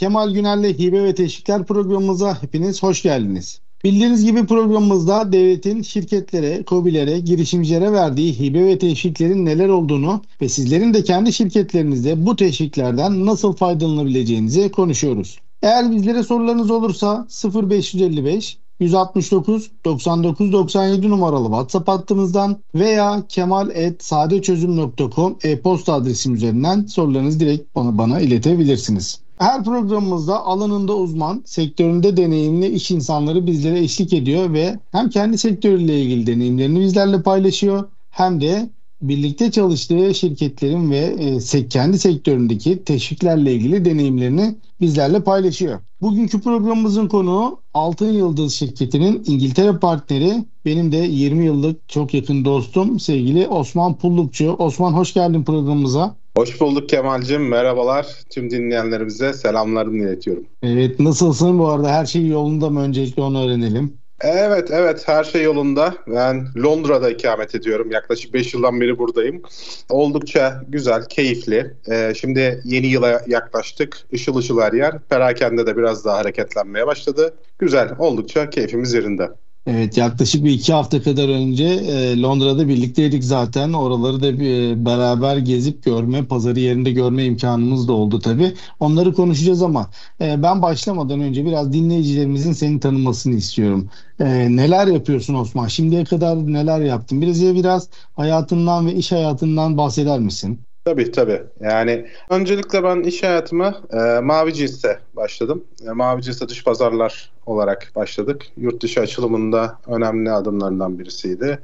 Kemal Güner'le Hibe ve Teşvikler programımıza hepiniz hoş geldiniz. Bildiğiniz gibi programımızda devletin şirketlere, kobilere, girişimcilere verdiği hibe ve teşviklerin neler olduğunu ve sizlerin de kendi şirketlerinizde bu teşviklerden nasıl faydalanabileceğinizi konuşuyoruz. Eğer bizlere sorularınız olursa 0555 169 99 97 numaralı WhatsApp hattımızdan veya kemal.sadeçözüm.com e-posta adresim üzerinden sorularınızı direkt bana, bana iletebilirsiniz. Her programımızda alanında uzman, sektöründe deneyimli iş insanları bizlere eşlik ediyor ve hem kendi sektörüyle ilgili deneyimlerini bizlerle paylaşıyor hem de birlikte çalıştığı şirketlerin ve e, kendi sektöründeki teşviklerle ilgili deneyimlerini bizlerle paylaşıyor. Bugünkü programımızın konuğu Altın Yıldız şirketinin İngiltere partneri benim de 20 yıllık çok yakın dostum sevgili Osman Pullukçu. Osman hoş geldin programımıza. Hoş bulduk Kemal'cim. Merhabalar. Tüm dinleyenlerimize selamlarımı iletiyorum. Evet nasılsın bu arada? Her şey yolunda mı? Öncelikle onu öğrenelim. Evet evet her şey yolunda. Ben Londra'da ikamet ediyorum. Yaklaşık 5 yıldan beri buradayım. Oldukça güzel, keyifli. Ee, şimdi yeni yıla yaklaştık. Işıl ışıl her yer. Perakende de biraz daha hareketlenmeye başladı. Güzel, oldukça keyfimiz yerinde. Evet yaklaşık bir iki hafta kadar önce e, Londra'da birlikteydik zaten. Oraları da e, beraber gezip görme, pazarı yerinde görme imkanımız da oldu tabii. Onları konuşacağız ama e, ben başlamadan önce biraz dinleyicilerimizin seni tanımasını istiyorum. E, neler yapıyorsun Osman? Şimdiye kadar neler yaptın? Biraz biraz hayatından ve iş hayatından bahseder misin? Tabii tabii. Yani öncelikle ben iş hayatıma e, Mavi Cins'te başladım. E, Mavi Cins'te dış pazarlar olarak başladık. Yurt dışı açılımında önemli adımlarından birisiydi.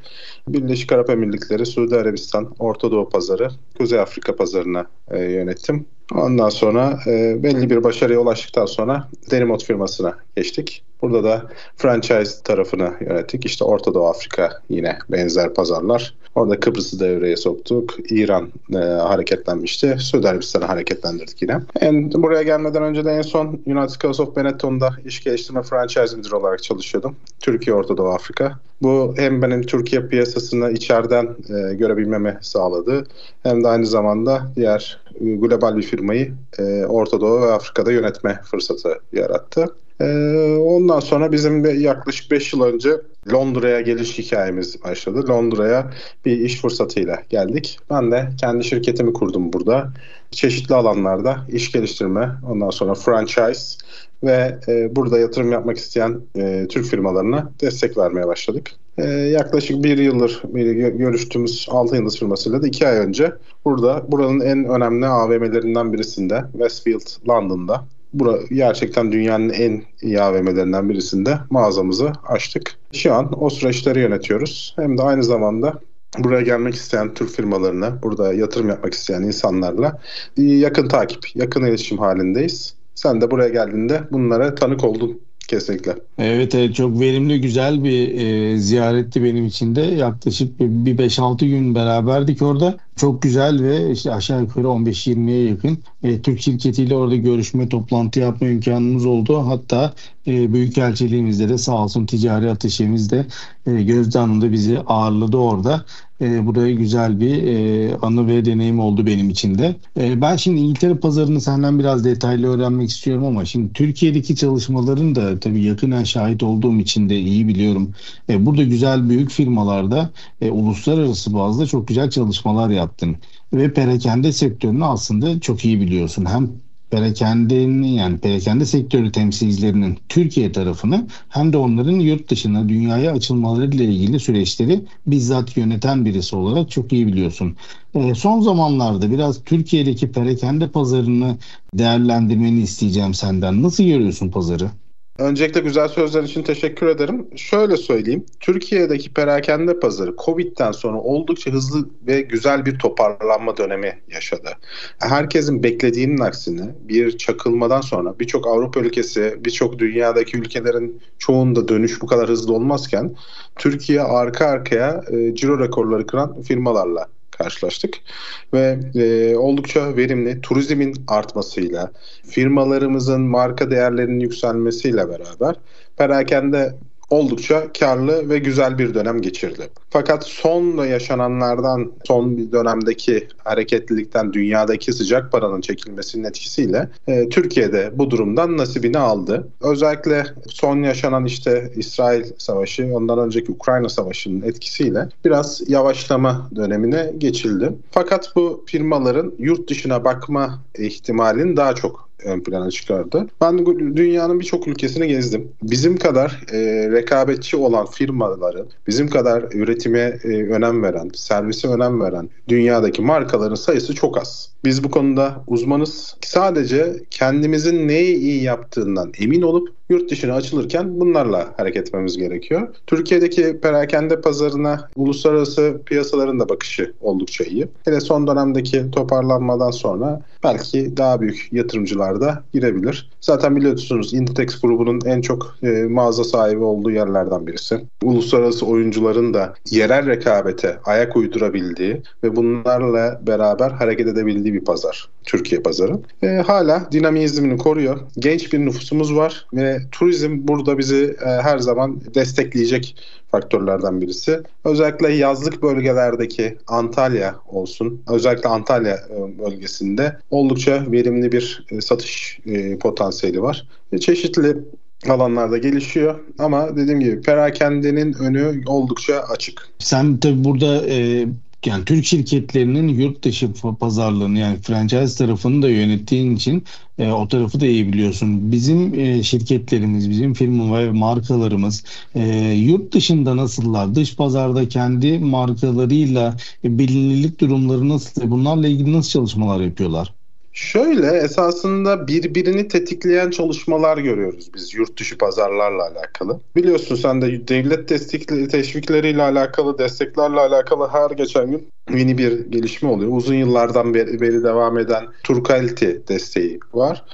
Birleşik Arap Emirlikleri, Suudi Arabistan, Orta Doğu pazarı, Kuzey Afrika pazarına e, yönettim. Ondan sonra e, belli bir başarıya ulaştıktan sonra Denimot firmasına geçtik. Burada da franchise tarafını yönettik. İşte Orta Doğu Afrika yine benzer pazarlar. Orada Kıbrıs'ı devreye soktuk. İran e, hareketlenmişti. Suudi Arabistan'ı hareketlendirdik yine. En, buraya gelmeden önce de en son United Colors of Benetton'da iş geliştirme franchise müdürü olarak çalışıyordum. Türkiye, Orta Doğu Afrika. Bu hem benim Türkiye piyasasını içeriden e, görebilmemi sağladı. Hem de aynı zamanda diğer e, global bir firmayı e, Orta Doğu ve Afrika'da yönetme fırsatı yarattı. Ee, ondan sonra bizim de yaklaşık 5 yıl önce Londra'ya geliş hikayemiz başladı. Londra'ya bir iş fırsatıyla geldik. Ben de kendi şirketimi kurdum burada. Çeşitli alanlarda iş geliştirme, ondan sonra franchise ve e, burada yatırım yapmak isteyen e, Türk firmalarına destek vermeye başladık. E, yaklaşık bir yıldır görüştüğümüz Altın Yıldız firmasıyla da iki ay önce burada buranın en önemli AVM'lerinden birisinde Westfield London'da Bura gerçekten dünyanın en iyi AVM'lerinden birisinde mağazamızı açtık. Şu an o süreçleri yönetiyoruz. Hem de aynı zamanda buraya gelmek isteyen Türk firmalarına, burada yatırım yapmak isteyen insanlarla yakın takip, yakın iletişim halindeyiz. Sen de buraya geldiğinde bunlara tanık oldun Kesinlikle. Evet, evet çok verimli güzel bir e, ziyaretti benim için de. Yaklaşık bir 5-6 gün beraberdik orada. Çok güzel ve işte aşağı yukarı 15-20'ye yakın e, Türk şirketiyle orada görüşme, toplantı yapma imkanımız oldu. Hatta e, Büyükelçiliğimizde de sağ olsun ticari ateşimiz de e, Gözde Hanım bizi ağırladı orada. E, buraya güzel bir e, anı ve deneyim oldu benim için de. E, ben şimdi İngiltere pazarını senden biraz detaylı öğrenmek istiyorum ama şimdi Türkiye'deki çalışmaların da tabii yakından şahit olduğum için de iyi biliyorum. E, burada güzel büyük firmalarda e, uluslararası bazda çok güzel çalışmalar yaptın. Ve perakende sektörünü aslında çok iyi biliyorsun. Hem perakendenin yani perakende sektörü temsilcilerinin Türkiye tarafını hem de onların yurt dışına dünyaya açılmaları ile ilgili süreçleri bizzat yöneten birisi olarak çok iyi biliyorsun. E, son zamanlarda biraz Türkiye'deki perakende pazarını değerlendirmeni isteyeceğim senden. Nasıl görüyorsun pazarı? Öncelikle güzel sözler için teşekkür ederim. Şöyle söyleyeyim. Türkiye'deki perakende pazarı Covid'den sonra oldukça hızlı ve güzel bir toparlanma dönemi yaşadı. Herkesin beklediğinin aksine bir çakılmadan sonra birçok Avrupa ülkesi, birçok dünyadaki ülkelerin çoğunda dönüş bu kadar hızlı olmazken Türkiye arka arkaya e, ciro rekorları kıran firmalarla karşılaştık. Ve e, oldukça verimli turizmin artmasıyla firmalarımızın marka değerlerinin yükselmesiyle beraber perakende oldukça karlı ve güzel bir dönem geçirdi. Fakat son yaşananlardan, son bir dönemdeki hareketlilikten dünyadaki sıcak paranın çekilmesinin etkisiyle e, Türkiye'de bu durumdan nasibini aldı. Özellikle son yaşanan işte İsrail Savaşı, ondan önceki Ukrayna Savaşı'nın etkisiyle biraz yavaşlama dönemine geçildi. Fakat bu firmaların yurt dışına bakma ihtimalinin daha çok ön plana çıkardı. Ben dünyanın birçok ülkesini gezdim. Bizim kadar e, rekabetçi olan firmaların, bizim kadar üretime e, önem veren, servise önem veren dünyadaki markaların sayısı çok az. Biz bu konuda uzmanız. Sadece kendimizin neyi iyi yaptığından emin olup yurt dışına açılırken bunlarla hareket etmemiz gerekiyor. Türkiye'deki perakende pazarına uluslararası piyasaların da bakışı oldukça iyi. Hele son dönemdeki toparlanmadan sonra belki daha büyük yatırımcılar da girebilir. Zaten biliyorsunuz Inditex grubunun en çok e, mağaza sahibi olduğu yerlerden birisi. Uluslararası oyuncuların da yerel rekabete ayak uydurabildiği ve bunlarla beraber hareket edebildiği bir pazar. Türkiye pazarı. E, hala dinamizmini koruyor. Genç bir nüfusumuz var ve turizm burada bizi e, her zaman destekleyecek faktörlerden birisi. Özellikle yazlık bölgelerdeki Antalya olsun, özellikle Antalya e, bölgesinde oldukça verimli bir e, satış e, potansiyeli var. Çeşitli alanlarda gelişiyor ama dediğim gibi perakendenin önü oldukça açık. Sen tabi burada e, yani Türk şirketlerinin yurt dışı pazarlığını yani franchise tarafını da yönettiğin için e, o tarafı da iyi biliyorsun. Bizim e, şirketlerimiz, bizim firma ve markalarımız e, yurt dışında nasıllar? Dış pazarda kendi markalarıyla e, bilinirlik durumları nasıl? Bunlarla ilgili nasıl çalışmalar yapıyorlar? Şöyle esasında birbirini tetikleyen çalışmalar görüyoruz biz yurt dışı pazarlarla alakalı. Biliyorsun sen de devlet destekli, teşvikleriyle alakalı, desteklerle alakalı her geçen gün yeni bir gelişme oluyor. Uzun yıllardan beri, beri devam eden Turkality desteği var.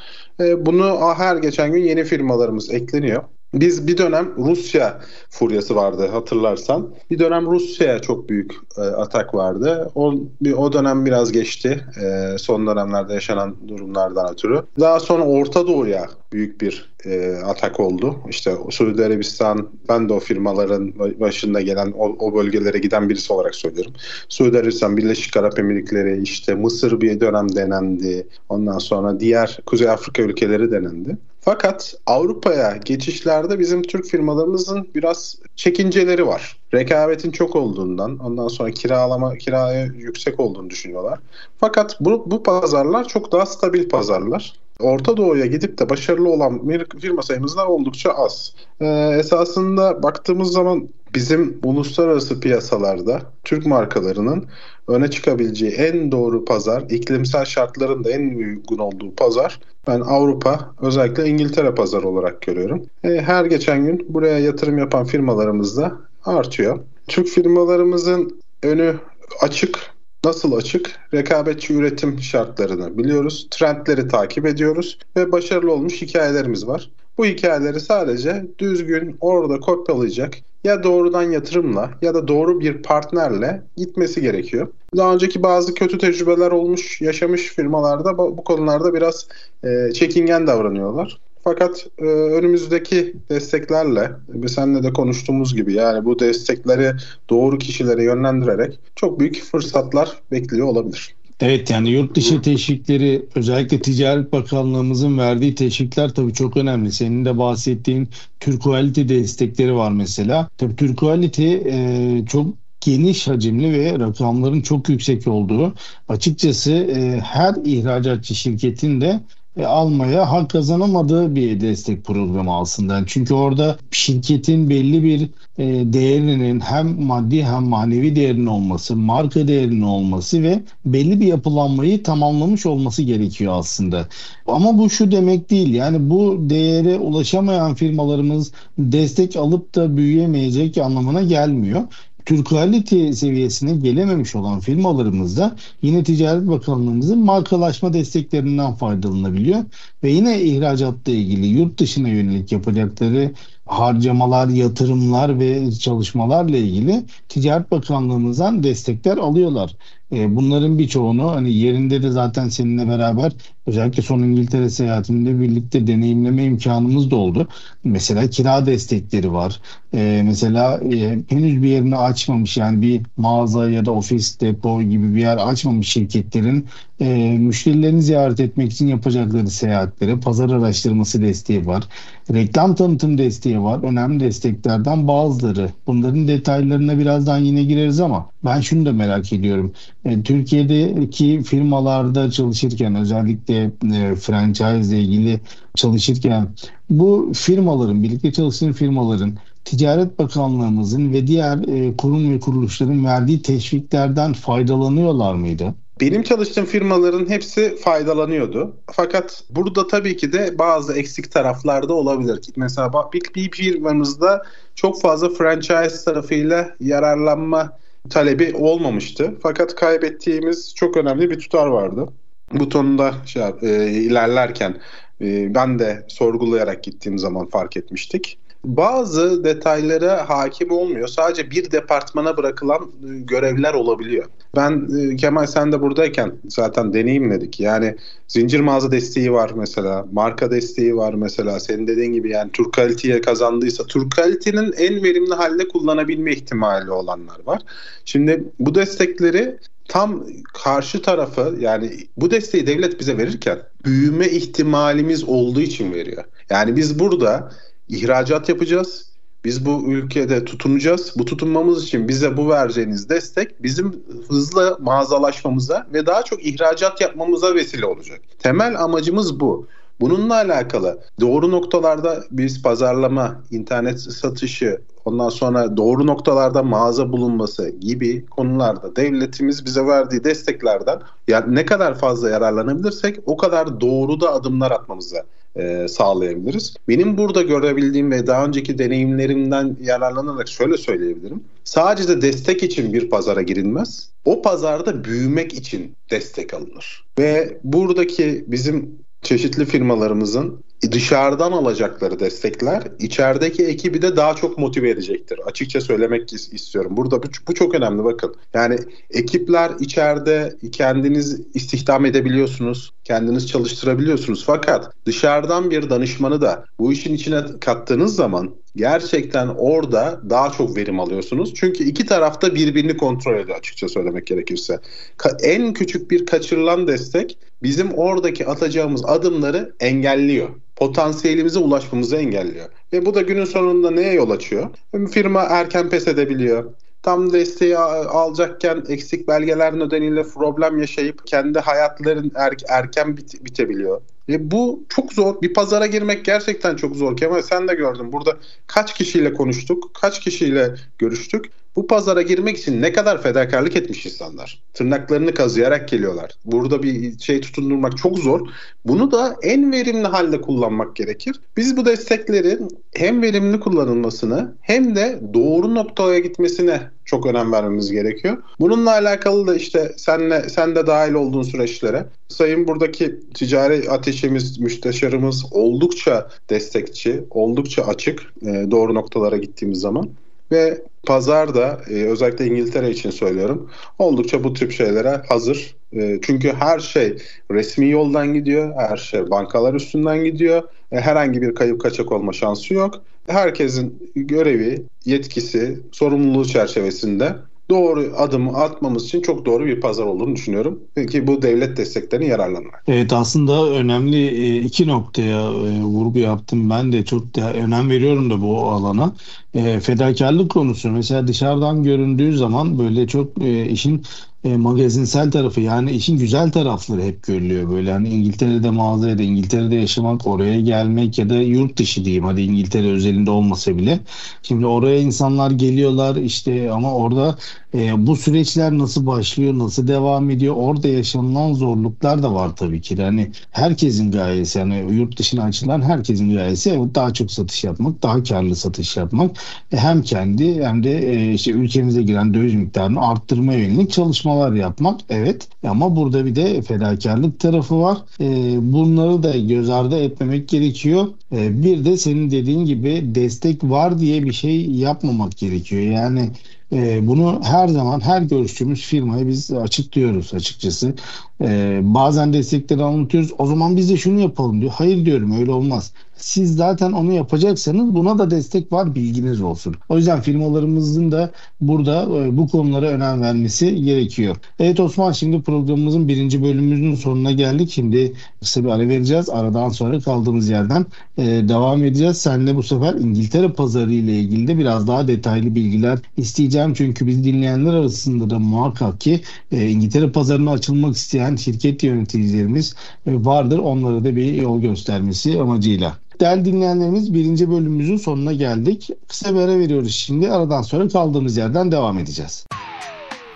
E, bunu her geçen gün yeni firmalarımız ekleniyor. Biz bir dönem Rusya furyası vardı hatırlarsan. Bir dönem Rusya'ya çok büyük e, atak vardı. O, bir, o dönem biraz geçti. E, son dönemlerde yaşanan durumlardan ötürü. Daha sonra Orta Doğu'ya büyük bir e, atak oldu. İşte Suudi Arabistan, ben de o firmaların başında gelen o, o bölgelere giden birisi olarak söylüyorum. Suudi Arabistan, Birleşik Arap Emirlikleri, işte Mısır bir dönem denendi. Ondan sonra diğer Kuzey Afrika ülkeleri denendi. Fakat Avrupa'ya geçişlerde bizim Türk firmalarımızın biraz çekinceleri var. Rekabetin çok olduğundan, ondan sonra kiralama kiraya yüksek olduğunu düşünüyorlar. Fakat bu, bu pazarlar çok daha stabil pazarlar. Orta Doğu'ya gidip de başarılı olan firma sayımız da oldukça az. Ee, esasında baktığımız zaman bizim uluslararası piyasalarda Türk markalarının öne çıkabileceği en doğru pazar, iklimsel şartların da en uygun olduğu pazar ben Avrupa, özellikle İngiltere pazarı olarak görüyorum. E, her geçen gün buraya yatırım yapan firmalarımız da artıyor. Türk firmalarımızın önü açık. Nasıl açık? Rekabetçi üretim şartlarını biliyoruz. Trendleri takip ediyoruz ve başarılı olmuş hikayelerimiz var. Bu hikayeleri sadece düzgün orada kopyalayacak ya doğrudan yatırımla ya da doğru bir partnerle gitmesi gerekiyor. Daha önceki bazı kötü tecrübeler olmuş, yaşamış firmalarda bu konularda biraz e, çekingen davranıyorlar. Fakat e, önümüzdeki desteklerle ve seninle de konuştuğumuz gibi yani bu destekleri doğru kişilere yönlendirerek çok büyük fırsatlar bekliyor olabilir. Evet yani yurt dışı teşvikleri özellikle Ticaret Bakanlığımızın verdiği teşvikler tabii çok önemli. Senin de bahsettiğin Türk Quality destekleri var mesela. Tabii Türk Quality e, çok geniş hacimli ve rakamların çok yüksek olduğu açıkçası e, her ihracatçı şirketin de e, almaya hak kazanamadığı bir destek programı aslında. Çünkü orada şirketin belli bir e, değerinin hem maddi hem manevi değerinin olması, marka değerinin olması ve belli bir yapılanmayı tamamlamış olması gerekiyor aslında. Ama bu şu demek değil. Yani bu değere ulaşamayan firmalarımız destek alıp da büyüyemeyecek anlamına gelmiyor. Türk kalite seviyesine gelememiş olan firmalarımızda yine Ticaret Bakanlığımızın markalaşma desteklerinden faydalanabiliyor. Ve yine ihracatla ilgili yurt dışına yönelik yapacakları harcamalar, yatırımlar ve çalışmalarla ilgili Ticaret Bakanlığımızdan destekler alıyorlar. E, bunların birçoğunu hani yerinde de zaten seninle beraber özellikle son İngiltere seyahatimde birlikte deneyimleme imkanımız da oldu. Mesela kira destekleri var. E, mesela e, henüz bir yerini açmamış yani bir mağaza ya da ofis depo gibi bir yer açmamış şirketlerin e, müşterilerini ziyaret etmek için yapacakları seyahatlere pazar araştırması desteği var. Reklam tanıtım desteği var. Önemli desteklerden bazıları. Bunların detaylarına birazdan yine gireriz ama ben şunu da merak ediyorum. E, Türkiye'deki firmalarda çalışırken özellikle e, franchise ile ilgili çalışırken bu firmaların, birlikte çalıştığın firmaların Ticaret Bakanlığımızın ve diğer e, kurum ve kuruluşların verdiği teşviklerden faydalanıyorlar mıydı? Benim çalıştığım firmaların hepsi faydalanıyordu. Fakat burada tabii ki de bazı eksik taraflarda olabilir. Mesela bir, firmamızda çok fazla franchise tarafıyla yararlanma talebi olmamıştı. Fakat kaybettiğimiz çok önemli bir tutar vardı. Bu tonda şey, e, ilerlerken e, ben de sorgulayarak gittiğim zaman fark etmiştik bazı detaylara hakim olmuyor. Sadece bir departmana bırakılan e, görevler olabiliyor. Ben e, Kemal sen de buradayken zaten deneyimledik. Yani zincir mağaza desteği var mesela. Marka desteği var mesela. Senin dediğin gibi yani Turkality'ye kazandıysa Turkality'nin en verimli halde kullanabilme ihtimali olanlar var. Şimdi bu destekleri tam karşı tarafı yani bu desteği devlet bize verirken büyüme ihtimalimiz olduğu için veriyor. Yani biz burada ihracat yapacağız. Biz bu ülkede tutunacağız. Bu tutunmamız için bize bu vereceğiniz destek bizim hızlı mağazalaşmamıza ve daha çok ihracat yapmamıza vesile olacak. Temel amacımız bu. Bununla alakalı doğru noktalarda biz pazarlama, internet satışı, ondan sonra doğru noktalarda mağaza bulunması gibi konularda devletimiz bize verdiği desteklerden yani ne kadar fazla yararlanabilirsek o kadar doğru da adımlar atmamıza e, sağlayabiliriz. Benim burada görebildiğim ve daha önceki deneyimlerimden yararlanarak şöyle söyleyebilirim. Sadece de destek için bir pazara girilmez. O pazarda büyümek için destek alınır. Ve buradaki bizim çeşitli firmalarımızın dışarıdan alacakları destekler içerideki ekibi de daha çok motive edecektir. Açıkça söylemek istiyorum. Burada bu, bu çok önemli bakın. Yani ekipler içeride kendiniz istihdam edebiliyorsunuz. Kendiniz çalıştırabiliyorsunuz. Fakat dışarıdan bir danışmanı da bu işin içine kattığınız zaman gerçekten orada daha çok verim alıyorsunuz. Çünkü iki tarafta birbirini kontrol ediyor açıkça söylemek gerekirse. Ka- en küçük bir kaçırılan destek bizim oradaki atacağımız adımları engelliyor potansiyelimize ulaşmamızı engelliyor. Ve bu da günün sonunda neye yol açıyor? Firma erken pes edebiliyor. Tam desteği alacakken eksik belgeler nedeniyle problem yaşayıp kendi hayatların er, erken bit, bitebiliyor. Ve bu çok zor. Bir pazara girmek gerçekten çok zor. Kemal sen de gördün. Burada kaç kişiyle konuştuk, kaç kişiyle görüştük. Bu pazara girmek için ne kadar fedakarlık etmiş insanlar. Tırnaklarını kazıyarak geliyorlar. Burada bir şey tutundurmak çok zor. Bunu da en verimli halde kullanmak gerekir. Biz bu desteklerin hem verimli kullanılmasını hem de doğru noktaya gitmesine çok önem vermemiz gerekiyor. Bununla alakalı da işte senle sen de dahil olduğun süreçlere sayın buradaki ticari ateşimiz, müsteşarımız oldukça destekçi, oldukça açık e, doğru noktalara gittiğimiz zaman ve pazar da e, özellikle İngiltere için söylüyorum oldukça bu tip şeylere hazır. E, çünkü her şey resmi yoldan gidiyor, her şey bankalar üstünden gidiyor. E, herhangi bir kayıp kaçak olma şansı yok. Herkesin görevi, yetkisi, sorumluluğu çerçevesinde doğru adımı atmamız için çok doğru bir pazar olduğunu düşünüyorum. Ki bu devlet desteklerinin yararlanmak. Evet aslında önemli e, iki noktaya e, vurgu yaptım. Ben de çok da önem veriyorum da bu alana. E, fedakarlık konusu mesela dışarıdan göründüğü zaman böyle çok işin e, magazinsel tarafı yani işin güzel tarafları hep görülüyor. Böyle hani İngiltere'de mağazaya İngiltere'de yaşamak, oraya gelmek ya da yurt dışı diyeyim hadi İngiltere özelinde olmasa bile. Şimdi oraya insanlar geliyorlar işte ama orada e, bu süreçler nasıl başlıyor, nasıl devam ediyor? Orada yaşanılan zorluklar da var tabii ki. Yani herkesin gayesi yani yurt dışına açılan herkesin gayesi daha çok satış yapmak, daha karlı satış yapmak. E, hem kendi hem de e, işte ülkemize giren döviz miktarını arttırma yönelik çalışmalar yapmak. Evet ama burada bir de fedakarlık tarafı var. E, bunları da göz ardı etmemek gerekiyor. E, bir de senin dediğin gibi destek var diye bir şey yapmamak gerekiyor. Yani e, bunu her zaman her görüştüğümüz firmaya biz açıklıyoruz açıkçası. E, bazen destekleri anlatıyoruz. O zaman biz de şunu yapalım diyor. Hayır diyorum öyle olmaz. Siz zaten onu yapacaksanız buna da destek var bilginiz olsun. O yüzden firmalarımızın da burada e, bu konulara önem vermesi gerekiyor. Evet Osman şimdi programımızın birinci bölümümüzün sonuna geldik. Şimdi kısa bir ara vereceğiz. Aradan sonra kaldığımız yerden e, devam edeceğiz. Seninle bu sefer İngiltere pazarı ile ilgili de biraz daha detaylı bilgiler isteyeceğim. Çünkü biz dinleyenler arasında da muhakkak ki e, İngiltere pazarına açılmak isteyen şirket yöneticilerimiz vardır. Onlara da bir yol göstermesi amacıyla. Değerli dinleyenlerimiz birinci bölümümüzün sonuna geldik. Kısa bir ara veriyoruz şimdi. Aradan sonra kaldığımız yerden devam edeceğiz.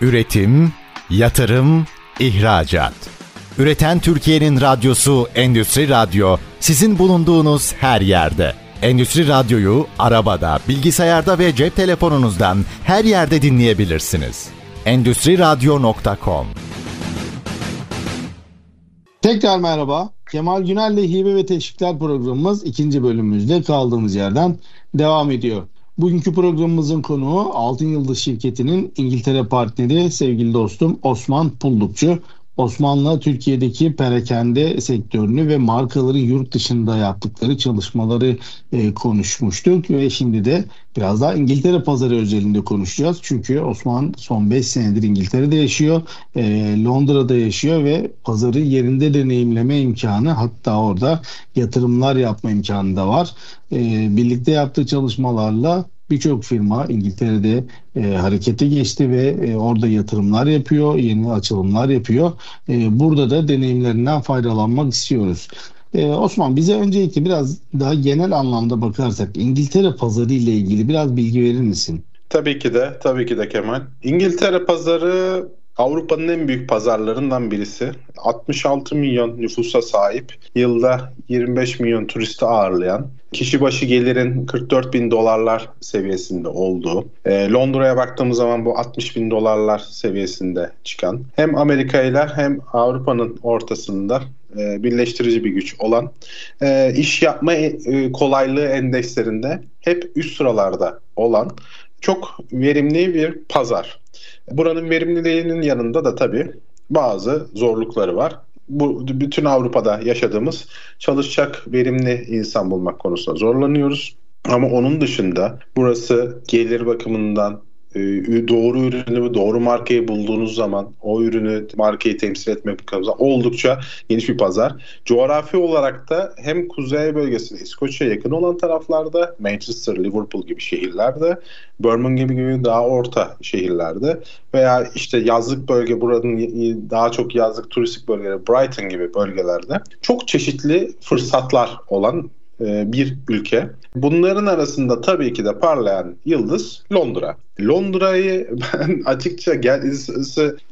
Üretim, yatırım, ihracat. Üreten Türkiye'nin radyosu Endüstri Radyo sizin bulunduğunuz her yerde. Endüstri Radyo'yu arabada, bilgisayarda ve cep telefonunuzdan her yerde dinleyebilirsiniz. Endüstri Radyo.com Tekrar merhaba. Kemal Günel'le Hibe ve Teşvikler programımız ikinci bölümümüzde kaldığımız yerden devam ediyor. Bugünkü programımızın konuğu Altın Yıldız şirketinin İngiltere partneri sevgili dostum Osman Pullukçu. Osmanlı Türkiye'deki perakende sektörünü ve markaların yurt dışında yaptıkları çalışmaları e, konuşmuştuk ve şimdi de biraz daha İngiltere pazarı özelinde konuşacağız. Çünkü Osman son 5 senedir İngiltere'de yaşıyor, e, Londra'da yaşıyor ve pazarı yerinde deneyimleme imkanı hatta orada yatırımlar yapma imkanı da var. E, birlikte yaptığı çalışmalarla birçok firma İngiltere'de e, harekete geçti ve e, orada yatırımlar yapıyor, yeni açılımlar yapıyor. E, burada da deneyimlerinden faydalanmak istiyoruz. Ee, Osman bize öncelikle biraz daha genel anlamda bakarsak İngiltere pazarı ile ilgili biraz bilgi verir misin? Tabii ki de, tabii ki de Kemal. İngiltere pazarı Avrupa'nın en büyük pazarlarından birisi. 66 milyon nüfusa sahip, yılda 25 milyon turisti ağırlayan, kişi başı gelirin 44 bin dolarlar seviyesinde olduğu, e, Londra'ya baktığımız zaman bu 60 bin dolarlar seviyesinde çıkan, hem Amerika ile hem Avrupa'nın ortasında e, birleştirici bir güç olan, e, iş yapma e, kolaylığı endekslerinde hep üst sıralarda olan çok verimli bir pazar. Buranın verimliliğinin yanında da tabii bazı zorlukları var. Bu bütün Avrupa'da yaşadığımız çalışacak verimli insan bulmak konusunda zorlanıyoruz. Ama onun dışında burası gelir bakımından doğru ürünü doğru markayı bulduğunuz zaman o ürünü markayı temsil etmek oldukça geniş bir pazar. Coğrafi olarak da hem kuzey bölgesinde İskoçya yakın olan taraflarda Manchester, Liverpool gibi şehirlerde Birmingham gibi daha orta şehirlerde veya işte yazlık bölge buranın daha çok yazlık turistik bölgeleri Brighton gibi bölgelerde çok çeşitli fırsatlar olan bir ülke. Bunların arasında tabii ki de parlayan yıldız Londra. Londra'yı ben açıkça gel,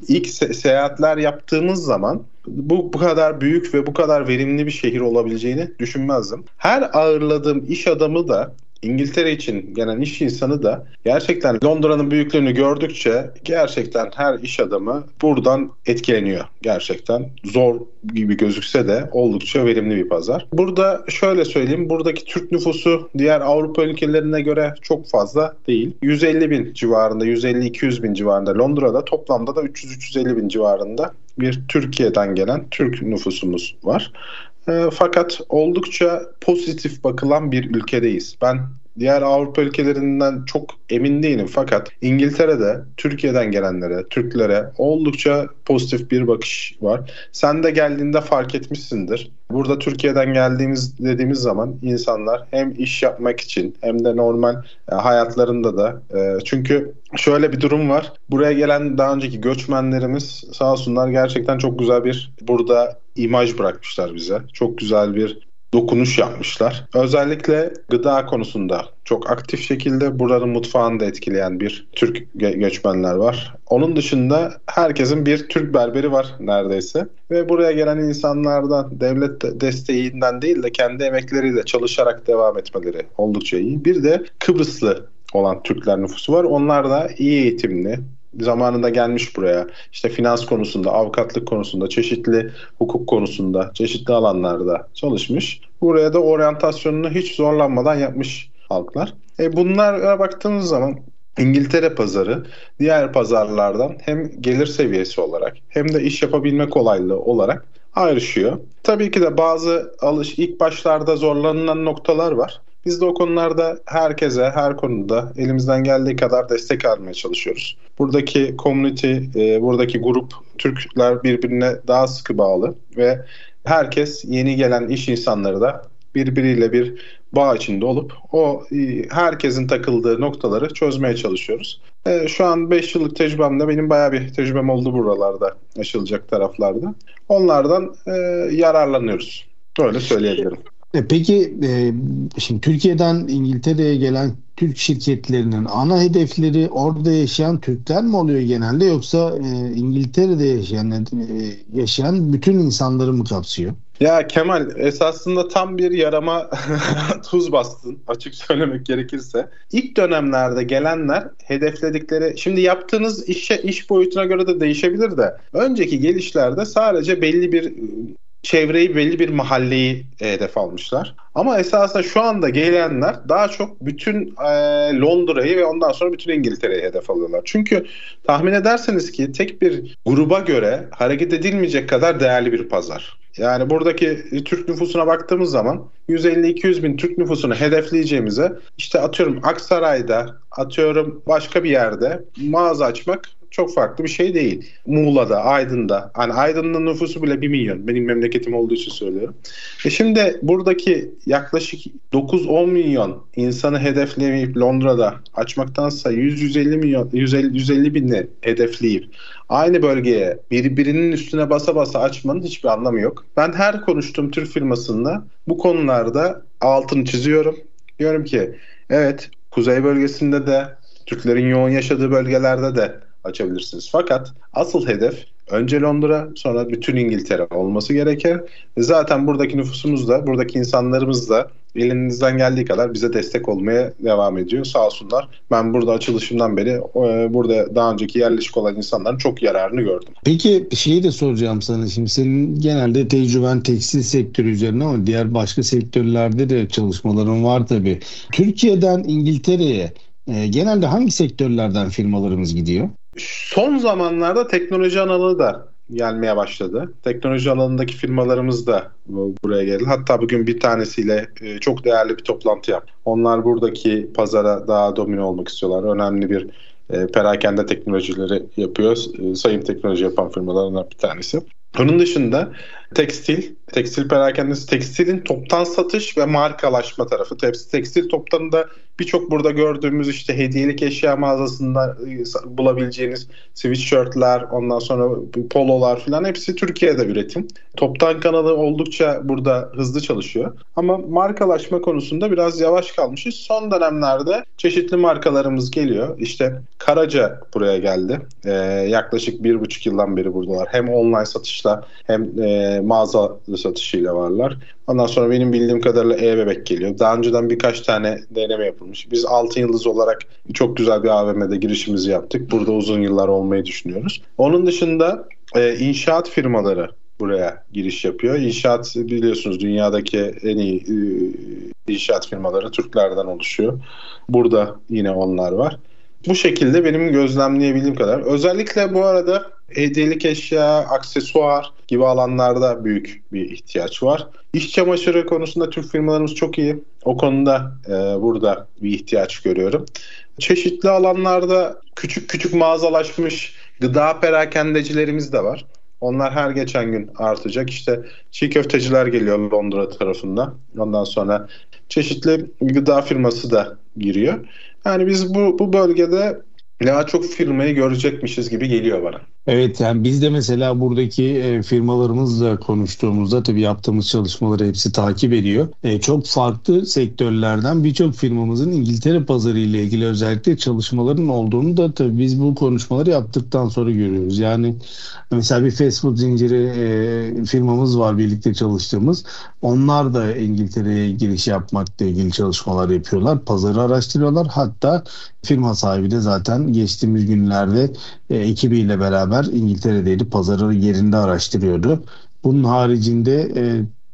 ilk se- seyahatler yaptığımız zaman bu bu kadar büyük ve bu kadar verimli bir şehir olabileceğini düşünmezdim. Her ağırladığım iş adamı da İngiltere için gelen iş insanı da gerçekten Londra'nın büyüklüğünü gördükçe gerçekten her iş adamı buradan etkileniyor. Gerçekten zor gibi gözükse de oldukça verimli bir pazar. Burada şöyle söyleyeyim, buradaki Türk nüfusu diğer Avrupa ülkelerine göre çok fazla değil. 150 bin civarında, 150-200 bin civarında Londra'da toplamda da 300-350 bin civarında bir Türkiye'den gelen Türk nüfusumuz var. E, fakat oldukça pozitif bakılan bir ülkedeyiz. Ben diğer Avrupa ülkelerinden çok emin değilim fakat İngiltere'de Türkiye'den gelenlere, Türklere oldukça pozitif bir bakış var. Sen de geldiğinde fark etmişsindir. Burada Türkiye'den geldiğimiz dediğimiz zaman insanlar hem iş yapmak için hem de normal e, hayatlarında da e, çünkü şöyle bir durum var. Buraya gelen daha önceki göçmenlerimiz sağ olsunlar gerçekten çok güzel bir burada imaj bırakmışlar bize. Çok güzel bir dokunuş yapmışlar. Özellikle gıda konusunda çok aktif şekilde buranın mutfağını da etkileyen bir Türk gö- göçmenler var. Onun dışında herkesin bir Türk berberi var neredeyse. Ve buraya gelen insanlardan devlet desteğinden değil de kendi emekleriyle çalışarak devam etmeleri oldukça iyi. Bir de Kıbrıslı olan Türkler nüfusu var. Onlar da iyi eğitimli, zamanında gelmiş buraya. İşte finans konusunda, avukatlık konusunda, çeşitli hukuk konusunda, çeşitli alanlarda çalışmış. Buraya da oryantasyonunu hiç zorlanmadan yapmış halklar. E bunlara baktığınız zaman İngiltere pazarı diğer pazarlardan hem gelir seviyesi olarak hem de iş yapabilme kolaylığı olarak ayrışıyor. Tabii ki de bazı alış ilk başlarda zorlanılan noktalar var. Biz de o konularda herkese, her konuda elimizden geldiği kadar destek almaya çalışıyoruz. Buradaki community, e, buradaki grup Türkler birbirine daha sıkı bağlı ve herkes yeni gelen iş insanları da birbiriyle bir bağ içinde olup o e, herkesin takıldığı noktaları çözmeye çalışıyoruz. E, şu an 5 yıllık tecrübemde benim bayağı bir tecrübem oldu buralarda açılacak taraflarda. Onlardan yararlanıyoruz. Böyle söyleyebilirim. E, peki e, şimdi Türkiye'den İngiltere'ye gelen Türk şirketlerinin ana hedefleri orada yaşayan Türkler mi oluyor genelde yoksa e, İngiltere'de yaşayan yaşayan bütün insanları mı kapsıyor? Ya Kemal esasında tam bir yarama tuz bastın açık söylemek gerekirse. İlk dönemlerde gelenler hedefledikleri şimdi yaptığınız işe iş boyutuna göre de değişebilir de önceki gelişlerde sadece belli bir çevreyi belli bir mahalleyi e, hedef almışlar. Ama esasında şu anda gelenler daha çok bütün e, Londra'yı ve ondan sonra bütün İngiltere'yi hedef alıyorlar. Çünkü tahmin ederseniz ki tek bir gruba göre hareket edilmeyecek kadar değerli bir pazar. Yani buradaki Türk nüfusuna baktığımız zaman 150-200 bin Türk nüfusunu hedefleyeceğimize işte atıyorum Aksaray'da atıyorum başka bir yerde mağaza açmak çok farklı bir şey değil. Muğla'da, Aydın'da. Hani Aydın'ın nüfusu bile 1 milyon. Benim memleketim olduğu için söylüyorum. E şimdi buradaki yaklaşık 9-10 milyon insanı hedefleyip Londra'da açmaktansa 100-150 milyon 150, 150 binini hedefleyip aynı bölgeye birbirinin üstüne basa basa açmanın hiçbir anlamı yok. Ben her konuştuğum Türk firmasında bu konularda altını çiziyorum. Diyorum ki evet kuzey bölgesinde de Türklerin yoğun yaşadığı bölgelerde de açabilirsiniz. Fakat asıl hedef önce Londra sonra bütün İngiltere olması gerekir. Zaten buradaki nüfusumuz da buradaki insanlarımız da elinizden geldiği kadar bize destek olmaya devam ediyor. Sağ olsunlar. Ben burada açılışımdan beri e, burada daha önceki yerleşik olan insanların çok yararını gördüm. Peki şeyi de soracağım sana şimdi senin genelde tecrüben tekstil sektörü üzerine ama diğer başka sektörlerde de çalışmaların var tabii. Türkiye'den İngiltere'ye e, genelde hangi sektörlerden firmalarımız gidiyor? Son zamanlarda teknoloji alanı da gelmeye başladı. Teknoloji alanındaki firmalarımız da buraya geldi. Hatta bugün bir tanesiyle e, çok değerli bir toplantı yap. Onlar buradaki pazara daha domine olmak istiyorlar. Önemli bir e, perakende teknolojileri yapıyor. E, sayım teknoloji yapan firmalarından bir tanesi. Onun dışında tekstil, tekstil perakendesi, tekstilin toptan satış ve markalaşma tarafı. Tekstil toptanında birçok burada gördüğümüz işte hediyelik eşya mağazasında e, bulabileceğiniz sweatshirtler, ondan sonra pololar falan hepsi Türkiye'de üretim. Toptan kanalı oldukça burada hızlı çalışıyor. Ama markalaşma konusunda biraz yavaş kalmışız. Son dönemlerde çeşitli markalarımız geliyor. İşte Karaca buraya geldi. Ee, yaklaşık bir buçuk yıldan beri buradalar. Hem online satışla hem e, mağaza satışıyla varlar. Ondan sonra benim bildiğim kadarıyla e-bebek geliyor. Daha önceden birkaç tane deneme yapılmış. Biz altın yıldız olarak çok güzel bir AVM'de girişimizi yaptık. Burada uzun yıllar olmayı düşünüyoruz. Onun dışında e, inşaat firmaları buraya giriş yapıyor. İnşaat biliyorsunuz dünyadaki en iyi e, inşaat firmaları Türklerden oluşuyor. Burada yine onlar var. Bu şekilde benim gözlemleyebildiğim kadar. Özellikle bu arada hediyelik eşya, aksesuar gibi alanlarda büyük bir ihtiyaç var. İş çamaşırı konusunda Türk firmalarımız çok iyi. O konuda e, burada bir ihtiyaç görüyorum. Çeşitli alanlarda küçük küçük mağazalaşmış gıda perakendecilerimiz de var. Onlar her geçen gün artacak. İşte çiğ köfteciler geliyor Londra tarafında. Ondan sonra çeşitli gıda firması da giriyor. Yani biz bu, bu bölgede daha çok firmayı görecekmişiz gibi geliyor bana. Evet yani biz de mesela buradaki e, firmalarımızla konuştuğumuzda tabii yaptığımız çalışmaları hepsi takip ediyor. E, çok farklı sektörlerden birçok firmamızın İngiltere pazarı ile ilgili özellikle çalışmaların olduğunu da tabii biz bu konuşmaları yaptıktan sonra görüyoruz. Yani mesela bir fast food zinciri e, firmamız var birlikte çalıştığımız. Onlar da İngiltere'ye giriş yapmakla ilgili çalışmalar yapıyorlar. Pazarı araştırıyorlar. Hatta firma sahibi de zaten geçtiğimiz günlerde e, ekibiyle beraber İngiltere'deydi. Pazarı yerinde araştırıyordu. Bunun haricinde e,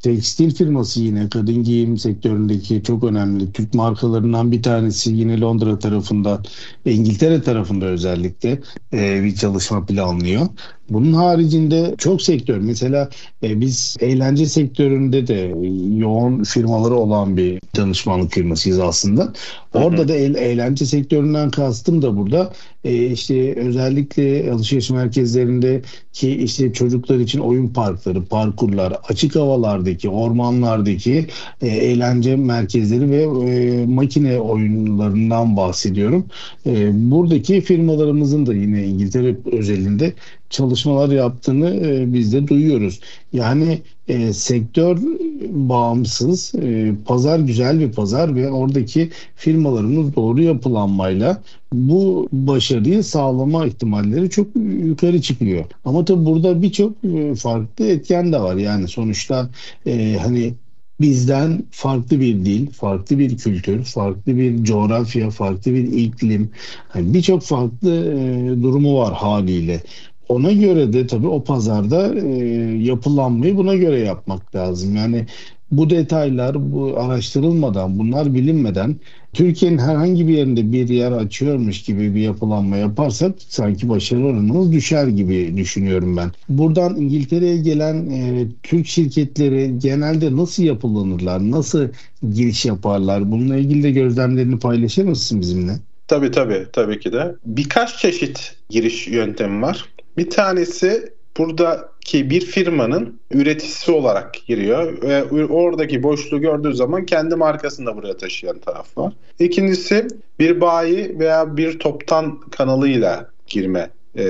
tekstil firması yine kadın giyim sektöründeki çok önemli Türk markalarından bir tanesi yine Londra tarafında İngiltere tarafında özellikle e, bir çalışma planlıyor. Bunun haricinde çok sektör mesela e, biz eğlence sektöründe de yoğun firmaları olan bir danışmanlık firmasıyız aslında. Orada da eğlence sektöründen kastım da burada e, işte özellikle alışveriş merkezlerinde ki işte çocuklar için oyun parkları, parkurlar, açık havalardaki, ormanlardaki e, eğlence merkezleri ve e, makine oyunlarından bahsediyorum. E, buradaki firmalarımızın da yine İngiltere özelinde çalışmalar yaptığını e, biz de duyuyoruz. Yani e, sektör bağımsız, e, pazar güzel bir pazar ve oradaki firmalarımız doğru yapılanmayla bu başarıyı sağlama ihtimalleri çok yukarı çıkıyor. Ama tabii burada birçok e, farklı etken de var. Yani sonuçta e, hani bizden farklı bir dil, farklı bir kültür, farklı bir coğrafya, farklı bir iklim, yani birçok farklı e, durumu var haliyle. Ona göre de tabii o pazarda e, yapılanmayı buna göre yapmak lazım. Yani bu detaylar bu araştırılmadan, bunlar bilinmeden Türkiye'nin herhangi bir yerinde bir yer açıyormuş gibi bir yapılanma yaparsak sanki başarı oranımız düşer gibi düşünüyorum ben. Buradan İngiltere'ye gelen e, Türk şirketleri genelde nasıl yapılanırlar, nasıl giriş yaparlar? Bununla ilgili de gözlemlerini paylaşır mısın bizimle? Tabii tabii tabii ki de. Birkaç çeşit giriş yöntemi var. Bir tanesi buradaki bir firmanın üreticisi olarak giriyor ve oradaki boşluğu gördüğü zaman kendi markasını da buraya taşıyan taraf var. İkincisi bir bayi veya bir toptan kanalıyla girme e,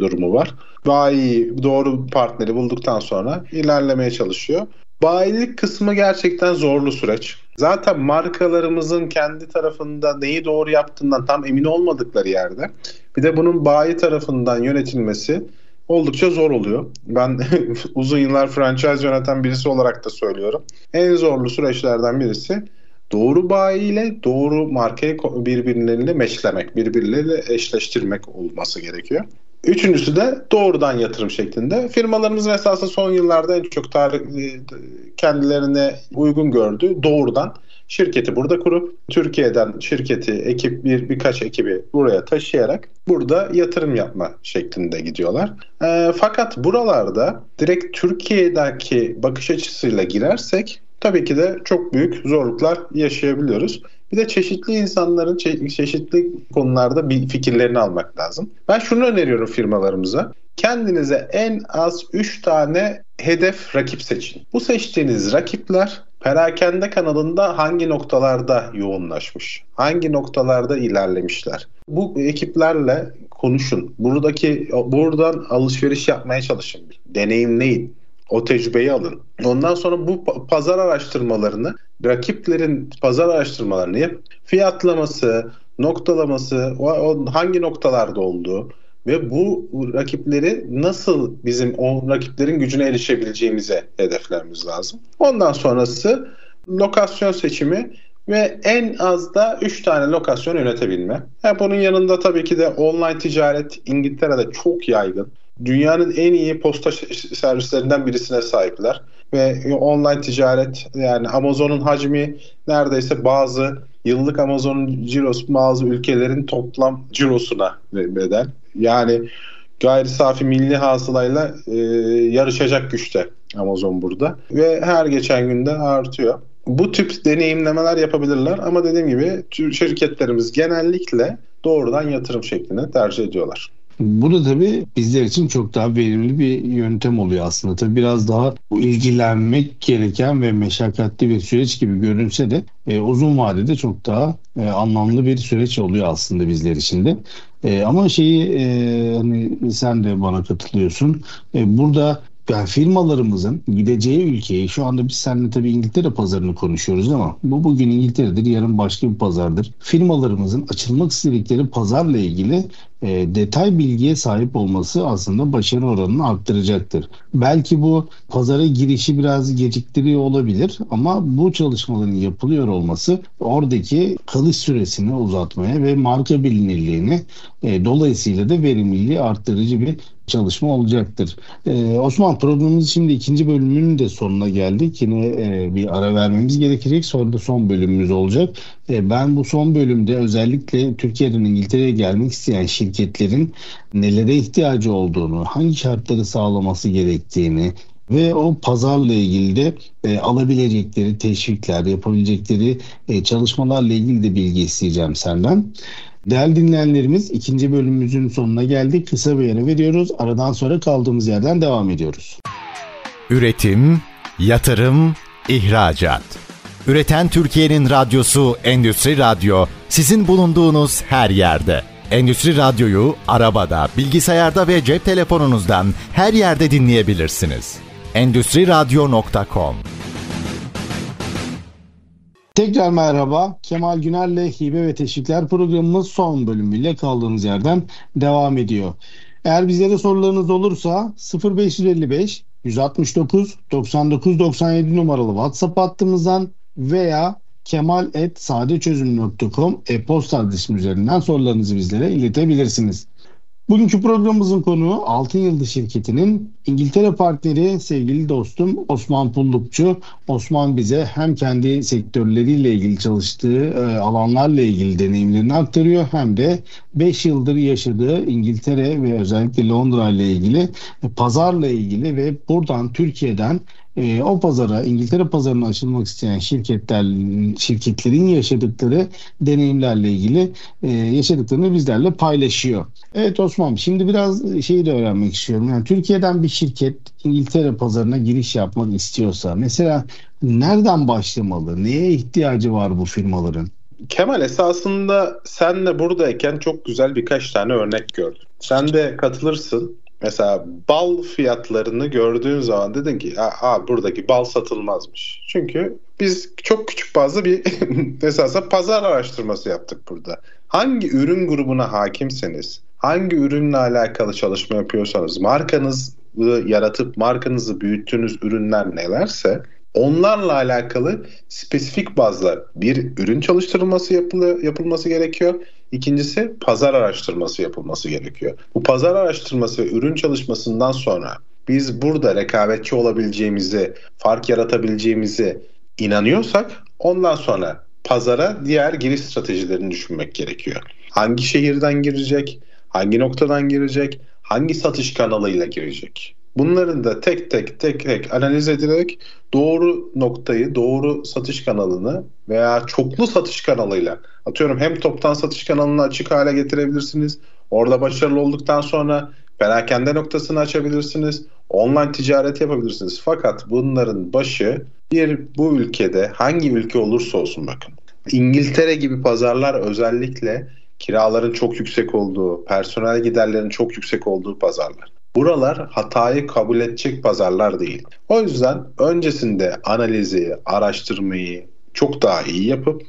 durumu var. Bayi doğru partneri bulduktan sonra ilerlemeye çalışıyor. Bayilik kısmı gerçekten zorlu süreç. Zaten markalarımızın kendi tarafında neyi doğru yaptığından tam emin olmadıkları yerde bir de bunun bayi tarafından yönetilmesi oldukça zor oluyor. Ben uzun yıllar franchise yöneten birisi olarak da söylüyorum. En zorlu süreçlerden birisi doğru bayi ile doğru markayı birbirleriyle meşlemek, birbirleriyle eşleştirmek olması gerekiyor. Üçüncüsü de doğrudan yatırım şeklinde. Firmalarımızın esasında son yıllarda en çok tarih, e, kendilerine uygun gördüğü doğrudan şirketi burada kurup Türkiye'den şirketi, ekip bir birkaç ekibi buraya taşıyarak burada yatırım yapma şeklinde gidiyorlar. E, fakat buralarda direkt Türkiye'deki bakış açısıyla girersek tabii ki de çok büyük zorluklar yaşayabiliyoruz. Bir de çeşitli insanların çe- çeşitli konularda bir fikirlerini almak lazım. Ben şunu öneriyorum firmalarımıza. Kendinize en az 3 tane hedef rakip seçin. Bu seçtiğiniz rakipler perakende kanalında hangi noktalarda yoğunlaşmış? Hangi noktalarda ilerlemişler? Bu ekiplerle konuşun. Buradaki buradan alışveriş yapmaya çalışın. Deneyimleyin. O tecrübeyi alın. Ondan sonra bu pazar araştırmalarını, rakiplerin pazar araştırmalarını yap. Fiyatlaması, noktalaması, o, hangi noktalarda olduğu ve bu rakipleri nasıl bizim o rakiplerin gücüne erişebileceğimize hedeflerimiz lazım. Ondan sonrası lokasyon seçimi ve en az da 3 tane lokasyon yönetebilme. Bunun yanında tabii ki de online ticaret İngiltere'de çok yaygın dünyanın en iyi posta servislerinden birisine sahipler. Ve online ticaret yani Amazon'un hacmi neredeyse bazı yıllık Amazon'un cirosu bazı ülkelerin toplam cirosuna bedel. Yani gayri safi milli hasılayla e, yarışacak güçte Amazon burada. Ve her geçen günde artıyor. Bu tip deneyimlemeler yapabilirler ama dediğim gibi şirketlerimiz genellikle doğrudan yatırım şeklini tercih ediyorlar. Bu da tabii bizler için çok daha verimli bir yöntem oluyor aslında. Tabii biraz daha ilgilenmek gereken ve meşakkatli bir süreç gibi görünse de e, uzun vadede çok daha e, anlamlı bir süreç oluyor aslında bizler için de. E, ama şeyi e, hani sen de bana katılıyorsun. E, burada yani firmalarımızın gideceği ülkeyi şu anda biz seninle tabii İngiltere pazarını konuşuyoruz ama bu bugün İngiltere'dir yarın başka bir pazardır. Firmalarımızın açılmak istedikleri pazarla ilgili e, detay bilgiye sahip olması aslında başarı oranını arttıracaktır. Belki bu pazara girişi biraz geciktiriyor olabilir ama bu çalışmaların yapılıyor olması oradaki kalış süresini uzatmaya ve marka bilinirliğini e, dolayısıyla da verimliliği arttırıcı bir çalışma olacaktır. Ee, Osman programımız şimdi ikinci bölümünün de sonuna geldik. Yine e, bir ara vermemiz gerekecek. Sonra da son bölümümüz olacak. E, ben bu son bölümde özellikle Türkiye'den İngiltere'ye gelmek isteyen şirketlerin nelere ihtiyacı olduğunu, hangi şartları sağlaması gerektiğini, ve o pazarla ilgili de e, alabilecekleri teşvikler, yapabilecekleri e, çalışmalarla ilgili de bilgi isteyeceğim senden. Değerli dinleyenlerimiz ikinci bölümümüzün sonuna geldik. Kısa bir ara veriyoruz. Aradan sonra kaldığımız yerden devam ediyoruz. Üretim, yatırım, ihracat. Üreten Türkiye'nin radyosu Endüstri Radyo sizin bulunduğunuz her yerde. Endüstri Radyo'yu arabada, bilgisayarda ve cep telefonunuzdan her yerde dinleyebilirsiniz. Endüstri Radyo.com Tekrar merhaba. Kemal Güner'le Hibe ve Teşvikler programımız son bölümüyle kaldığımız yerden devam ediyor. Eğer bizlere sorularınız olursa 0555 169 99 97 numaralı WhatsApp hattımızdan veya kemal.sadeçözüm.com e-posta adresim üzerinden sorularınızı bizlere iletebilirsiniz. Bugünkü programımızın konuğu Altın Yıldız Şirketi'nin İngiltere partneri sevgili dostum Osman Pullukçu. Osman bize hem kendi sektörleriyle ilgili çalıştığı e, alanlarla ilgili deneyimlerini aktarıyor hem de 5 yıldır yaşadığı İngiltere ve özellikle Londra ile ilgili e, pazarla ilgili ve buradan Türkiye'den e, o pazara İngiltere pazarına açılmak isteyen şirketler şirketlerin yaşadıkları deneyimlerle ilgili e, yaşadıklarını bizlerle paylaşıyor. Evet Osman şimdi biraz şeyi de öğrenmek istiyorum. Yani Türkiye'den bir şirket İngiltere pazarına giriş yapmak istiyorsa mesela nereden başlamalı? Neye ihtiyacı var bu firmaların? Kemal esasında senle buradayken çok güzel birkaç tane örnek gördüm. Sen de katılırsın. Mesela bal fiyatlarını gördüğün zaman dedin ki Aa, buradaki bal satılmazmış. Çünkü biz çok küçük bazı bir esasında pazar araştırması yaptık burada. Hangi ürün grubuna hakimseniz, hangi ürünle alakalı çalışma yapıyorsanız, markanızı yaratıp markanızı büyüttüğünüz ürünler nelerse onlarla alakalı spesifik bazda bir ürün çalıştırılması yapılı, yapılması gerekiyor. İkincisi pazar araştırması yapılması gerekiyor. Bu pazar araştırması ve ürün çalışmasından sonra biz burada rekabetçi olabileceğimizi, fark yaratabileceğimizi inanıyorsak ondan sonra pazara diğer giriş stratejilerini düşünmek gerekiyor. Hangi şehirden girecek, hangi noktadan girecek, hangi satış kanalıyla girecek? Bunların da tek tek tek tek analiz edilerek doğru noktayı, doğru satış kanalını veya çoklu satış kanalıyla atıyorum hem toptan satış kanalını açık hale getirebilirsiniz. Orada başarılı olduktan sonra perakende noktasını açabilirsiniz. Online ticaret yapabilirsiniz. Fakat bunların başı bir bu ülkede hangi ülke olursa olsun bakın. İngiltere gibi pazarlar özellikle kiraların çok yüksek olduğu, personel giderlerin çok yüksek olduğu pazarlar. Buralar hatayı kabul edecek pazarlar değil. O yüzden öncesinde analizi, araştırmayı çok daha iyi yapıp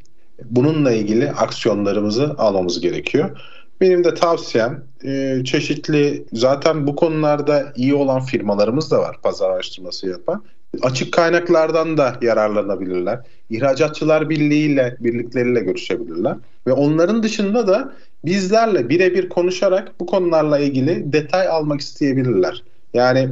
bununla ilgili aksiyonlarımızı almamız gerekiyor. Benim de tavsiyem e, çeşitli zaten bu konularda iyi olan firmalarımız da var pazar araştırması yapan. Açık kaynaklardan da yararlanabilirler. İhracatçılar birliğiyle, birlikleriyle görüşebilirler. Ve onların dışında da bizlerle birebir konuşarak bu konularla ilgili detay almak isteyebilirler. Yani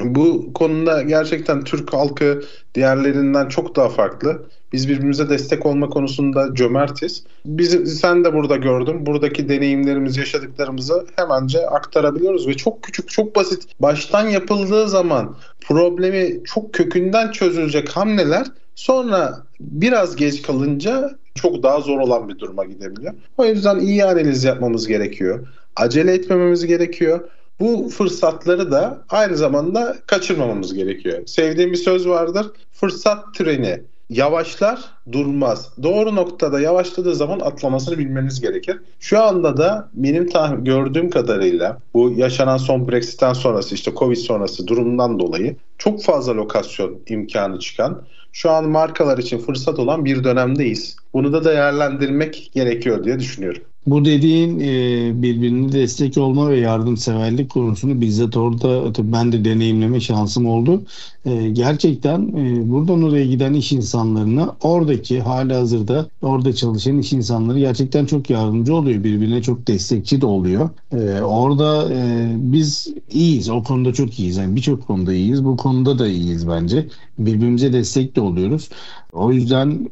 bu konuda gerçekten Türk halkı diğerlerinden çok daha farklı. Biz birbirimize destek olma konusunda cömertiz. Biz, sen de burada gördüm. Buradaki deneyimlerimizi, yaşadıklarımızı hemence aktarabiliyoruz ve çok küçük, çok basit. Baştan yapıldığı zaman problemi çok kökünden çözülecek hamleler sonra biraz geç kalınca çok daha zor olan bir duruma gidebiliyor. O yüzden iyi analiz yapmamız gerekiyor. Acele etmememiz gerekiyor. Bu fırsatları da aynı zamanda kaçırmamamız gerekiyor. Sevdiğim bir söz vardır. Fırsat treni yavaşlar durmaz. Doğru noktada yavaşladığı zaman atlamasını bilmeniz gerekir. Şu anda da benim gördüğüm kadarıyla bu yaşanan son Brexit'ten sonrası işte Covid sonrası durumdan dolayı çok fazla lokasyon imkanı çıkan şu an markalar için fırsat olan bir dönemdeyiz. Bunu da değerlendirmek gerekiyor diye düşünüyorum. Bu dediğin e, birbirine destek olma ve yardımseverlik konusunu bizzat orada ben de deneyimleme şansım oldu. E, gerçekten e, buradan oraya giden iş insanlarına oradaki hali hazırda orada çalışan iş insanları gerçekten çok yardımcı oluyor. Birbirine çok destekçi de oluyor. Orada biz iyiyiz. O konuda çok iyiyiz. Yani birçok konuda iyiyiz. Bu konuda da iyiyiz bence. Birbirimize destek de oluyoruz. O yüzden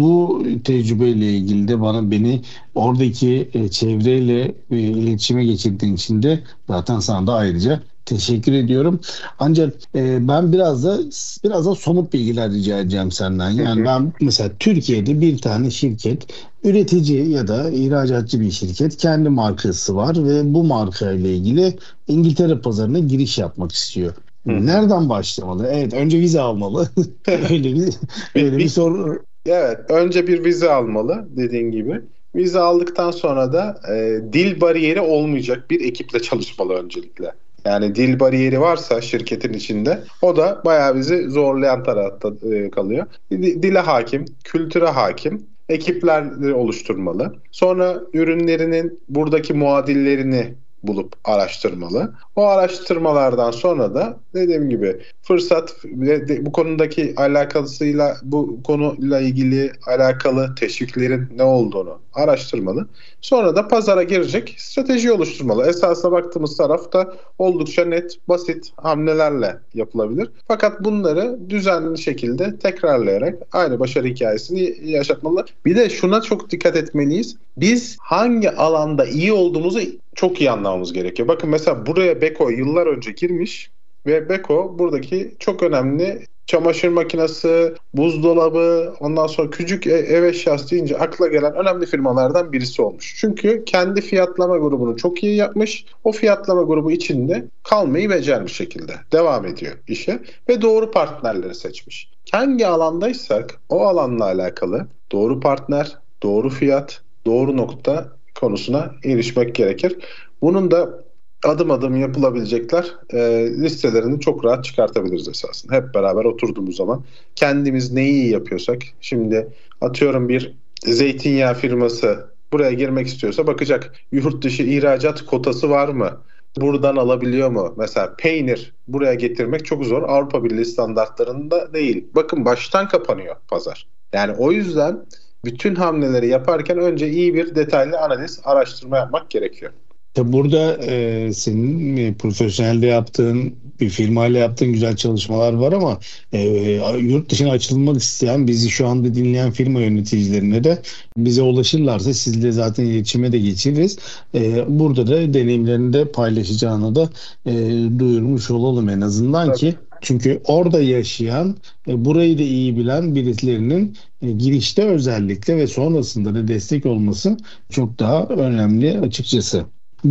bu tecrübeyle ilgili de bana beni oradaki e, çevreyle e, iletişime geçirdiğin için de zaten sana da ayrıca teşekkür ediyorum. Ancak e, ben biraz da biraz da somut bilgiler rica edeceğim senden. Yani ben mesela Türkiye'de bir tane şirket üretici ya da ihracatçı bir şirket kendi markası var ve bu marka ile ilgili İngiltere pazarına giriş yapmak istiyor. Nereden başlamalı? Evet önce vize almalı. öyle bir öyle bir soru Evet, önce bir vize almalı dediğin gibi. Vize aldıktan sonra da e, dil bariyeri olmayacak bir ekiple çalışmalı öncelikle. Yani dil bariyeri varsa şirketin içinde o da bayağı bizi zorlayan tarafta e, kalıyor. Dile hakim, kültüre hakim ekipler oluşturmalı. Sonra ürünlerinin buradaki muadillerini bulup araştırmalı. O araştırmalardan sonra da dediğim gibi fırsat bu konudaki alakalısıyla bu konuyla ilgili alakalı teşviklerin ne olduğunu araştırmalı. Sonra da pazara girecek strateji oluşturmalı. Esasına baktığımız tarafta oldukça net, basit hamlelerle yapılabilir. Fakat bunları düzenli şekilde tekrarlayarak aynı başarı hikayesini yaşatmalı. Bir de şuna çok dikkat etmeliyiz. Biz hangi alanda iyi olduğumuzu çok iyi anlamamız gerekiyor. Bakın mesela buraya Beko yıllar önce girmiş ve Beko buradaki çok önemli çamaşır makinesi, buzdolabı, ondan sonra küçük e, ev eşyası deyince akla gelen önemli firmalardan birisi olmuş. Çünkü kendi fiyatlama grubunu çok iyi yapmış. O fiyatlama grubu içinde kalmayı becermiş şekilde devam ediyor işe ve doğru partnerleri seçmiş. Hangi alandaysak o alanla alakalı doğru partner, doğru fiyat, doğru nokta konusuna erişmek gerekir. Bunun da adım adım yapılabilecekler e, listelerini çok rahat çıkartabiliriz esasında. Hep beraber oturduğumuz zaman kendimiz neyi iyi yapıyorsak şimdi atıyorum bir zeytinyağı firması buraya girmek istiyorsa bakacak yurt dışı ihracat kotası var mı? Buradan alabiliyor mu? Mesela peynir buraya getirmek çok zor. Avrupa Birliği standartlarında değil. Bakın baştan kapanıyor pazar. Yani o yüzden bütün hamleleri yaparken önce iyi bir detaylı analiz, araştırma yapmak gerekiyor. Burada e, senin e, profesyonelde yaptığın bir firmayla yaptığın güzel çalışmalar var ama e, yurt dışına açılmak isteyen bizi şu anda dinleyen firma yöneticilerine de bize ulaşırlarsa sizle zaten iletişime de geçiririz. E, burada da deneyimlerini de paylaşacağını da e, duyurmuş olalım en azından Tabii. ki çünkü orada yaşayan, e, burayı da iyi bilen birilerinin e, girişte özellikle ve sonrasında da destek olması çok daha önemli açıkçası.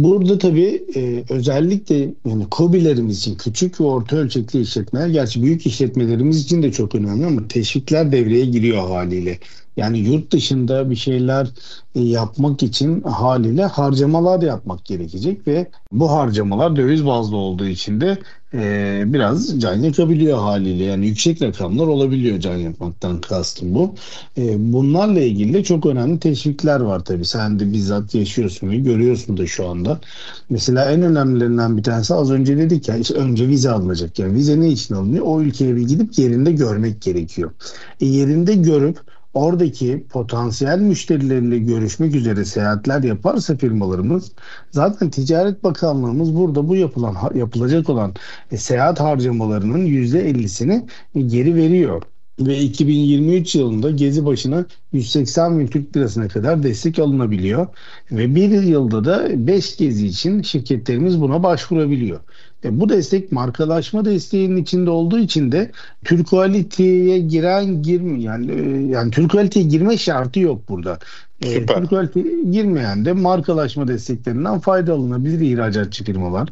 Burada tabii e, özellikle yani COBİ'lerimiz için küçük ve orta ölçekli işletmeler gerçi büyük işletmelerimiz için de çok önemli ama teşvikler devreye giriyor haliyle. Yani yurt dışında bir şeyler e, yapmak için haliyle harcamalar yapmak gerekecek ve bu harcamalar döviz bazlı olduğu için de e, biraz can yakabiliyor haliyle. Yani yüksek rakamlar olabiliyor can yakmaktan kastım bu. E, bunlarla ilgili de çok önemli teşvikler var tabii. Sen de bizzat yaşıyorsun ve görüyorsun da şu anda. Mesela en önemlilerinden bir tanesi az önce dedik ya önce vize alınacak. Yani vize ne için alınıyor? O ülkeye bir gidip yerinde görmek gerekiyor. E, yerinde görüp oradaki potansiyel müşterileriyle görüşmek üzere seyahatler yaparsa firmalarımız zaten Ticaret Bakanlığımız burada bu yapılan yapılacak olan e, seyahat harcamalarının %50'sini geri veriyor. ve 2023 yılında gezi başına 180 bin Türk lirasına kadar destek alınabiliyor. Ve bir yılda da 5 gezi için şirketlerimiz buna başvurabiliyor. E, bu destek markalaşma desteğinin içinde olduğu için de Türk Quality'ye giren girme yani e, yani Türk Quality'ye girme şartı yok burada. E, Süper. Türk Quality girmeyen de markalaşma desteklerinden faydalanabilir ihracatçı firmalar.